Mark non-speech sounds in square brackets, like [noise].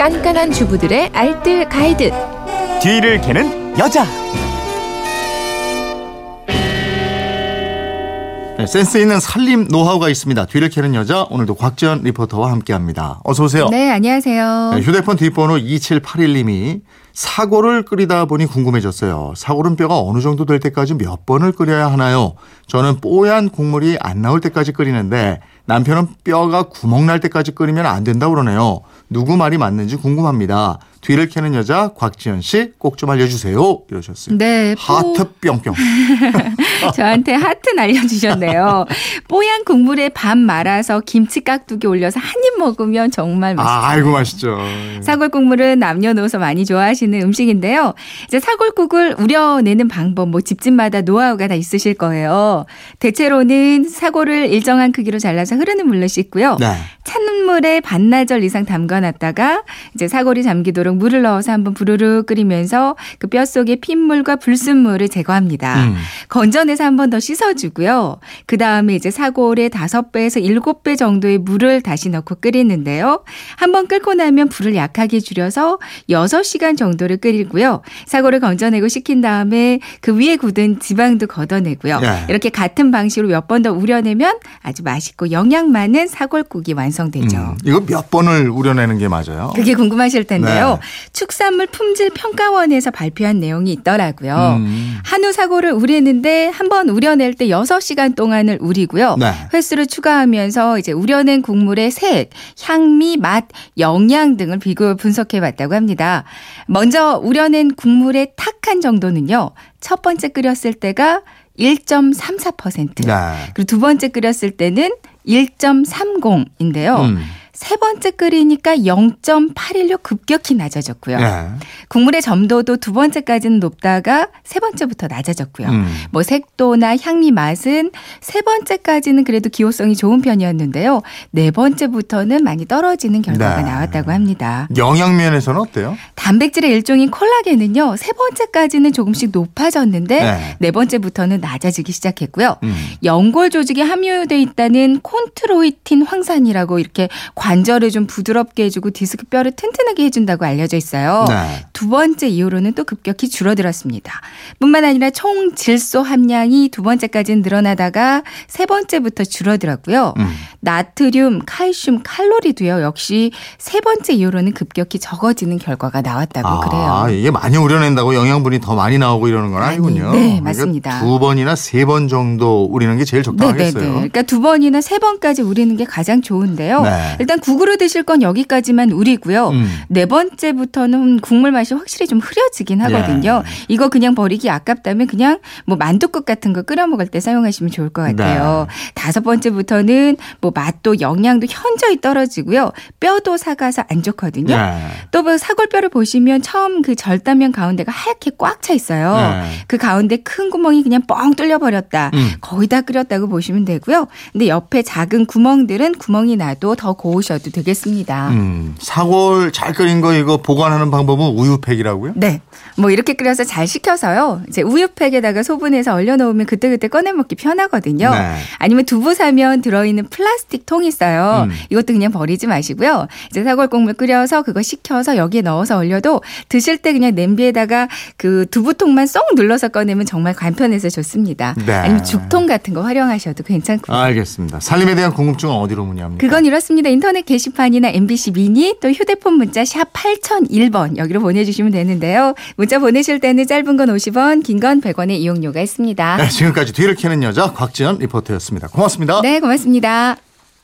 깐깐한 주부들의 알뜰 가이드. 뒤를 캐는 여자. 네, 센스 있는 살림 노하우가 있습니다. 뒤를 캐는 여자 오늘도 곽지연 리포터와 함께합니다. 어서 오세요. 네, 안녕하세요. 네, 휴대폰 뒷번호 2781님이 사골을 끓이다 보니 궁금해졌어요. 사골은 뼈가 어느 정도 될 때까지 몇 번을 끓여야 하나요? 저는 뽀얀 국물이 안 나올 때까지 끓이는데 남편은 뼈가 구멍 날 때까지 끓이면 안 된다고 그러네요. 누구 말이 맞는지 궁금합니다. 뒤를 캐는 여자 곽지연 씨 꼭 좀 알려주세요. 이러셨어요. 네, 뽀- 하트 뿅뿅. [laughs] 저한테 하트 날려주셨네요. 뽀얀 국물에 밥 말아서 김치 깍두기 올려서 한 입 먹으면 정말 맛있어요. 아, 아이고 맛있죠. 사골 국물은 남녀노소 많이 좋아하시는 음식인데요. 이제 사골국을 우려내는 방법, 뭐 집집마다 노하우가 다 있으실 거예요. 대체로는 사골을 일정한 크기로 잘라서 흐르는 물로 씻고요. 네. 찬물에 반나절 이상 담가놨다가 이제 사골이 잠기도록 물을 넣어서 한번 부르르 끓이면서 그 뼈 속에 핏물과 불순물을 제거합니다. 음. 건져내서 한 번 더 씻어주고요. 그 다음에 이제 사골의 다섯 배에서 일곱 배 정도의 물을 다시 넣고 끓이는데요. 한 번 끓고 나면 불을 약하게 줄여서 여섯 시간 정도를 끓이고요. 사골을 건져내고 식힌 다음에 그 위에 굳은 지방도 걷어내고요. 예. 이렇게 같은 방식으로 몇 번 더 우려내면 아주 맛있고 영양 많은 사골국이 완성되죠. 음, 이거 몇 번을 우려내는 게 맞아요? 그게 궁금하실 텐데요. 네. 축산물 품질 평가원에서 발표한 내용이 있더라고요. 음. 한우 사고를 우리는데 한 번 우려낼 때 6시간 동안을 우리고요. 네. 횟수를 추가하면서 이제 우려낸 국물의 색, 향미, 맛, 영양 등을 비교 분석해 봤다고 합니다. 먼저 우려낸 국물의 탁한 정도는요. 첫 번째 끓였을 때가 1.34%. 네. 그리고 두 번째 끓였을 때는 1.30인데요. 음. 세 번째 끓이니까 0.81로 급격히 낮아졌고요. 네. 국물의 점도도 두 번째까지는 높다가 세 번째부터 낮아졌고요. 음. 뭐 색도나 향미 맛은 세 번째까지는 그래도 기호성이 좋은 편이었는데요. 네 번째부터는 많이 떨어지는 결과가 네. 나왔다고 합니다. 영양면에서는 어때요? 단백질의 일종인 콜라겐은요. 세 번째까지는 조금씩 높아졌는데 네. 네 번째부터는 낮아지기 시작했고요. 음. 연골 조직에 함유돼 있다는 콘트로이틴 황산이라고 이렇게 관절을 좀 부드럽게 해주고 디스크 뼈를 튼튼하게 해준다고 알려져 있어요. 네. 두 번째 이후로는 또 급격히 줄어들었습니다. 뿐만 아니라 총 질소 함량이 두 번째까지는 늘어나다가 세 번째부터 줄어들었고요. 음. 나트륨, 칼슘, 칼로리도요. 역시 세 번째 이후로는 급격히 적어지는 결과가 나왔다고 아, 그래요. 이게 많이 우려낸다고 영양분이 더 많이 나오고 이러는 건 아니, 아니군요. 네, 그러니까 맞습니다. 두 번이나 세 번 정도 우리는 게 제일 적당하겠어요. 네네네. 그러니까 두 번이나 세 번까지 우리는 게 가장 좋은데요. 네. 일단 국으로 드실 건 여기까지만 우리고요. 음. 네 번째부터는 국물 맛이 확실히 좀 흐려지긴 하거든요. 네. 이거 그냥 버리기 아깝다면 그냥 뭐 만두국 같은 거 끓여 먹을 때 사용하시면 좋을 것 같아요. 네. 다섯 번째부터는 뭐 맛도 영양도 현저히 떨어지고요. 뼈도 사가서 안 좋거든요. 네. 또뭐 사골뼈를 보시면 처음 그 절단면 가운데가 하얗게 꽉 차 있어요. 네. 그 가운데 큰 구멍이 그냥 뻥 뚫려 버렸다. 음. 거의 다 끓였다고 보시면 되고요. 근데 옆에 작은 구멍들은 구멍이 나도 더 고우셔 도 되겠습니다. 음, 사골 잘 끓인 거 이거 보관하는 방법은 우유팩이라고요? 네. 뭐 이렇게 끓여서 잘 식혀서요. 이제 우유팩에다가 소분해서 얼려 놓으면 그때그때 꺼내 먹기 편하거든요. 네. 아니면 두부 사면 들어 있는 플라스틱 통 있어요. 음. 이것도 그냥 버리지 마시고요. 이제 사골 국물 끓여서 그거 식혀서 여기에 넣어서 얼려도 드실 때 그냥 냄비에다가 그 두부통만 쏙 눌러서 꺼내면 정말 간편해서 좋습니다. 네. 아니면 죽통 같은 거 활용하셔도 괜찮고요. 알겠습니다. 살림에 대한 궁금증은 어디로 문의합니까? 그건 이렇습니다. 인터넷 게시판이나 MBC 미니 또 휴대폰 문자 샵 8001번 여기로 보내주시면 되는데요. 문자 보내실 때는 짧은 건 50원, 긴 건 100원의 이용료가 있습니다. 네, 지금까지 뒤를 캐는 여자 곽지연 리포터였습니다. 고맙습니다. 네, 고맙습니다.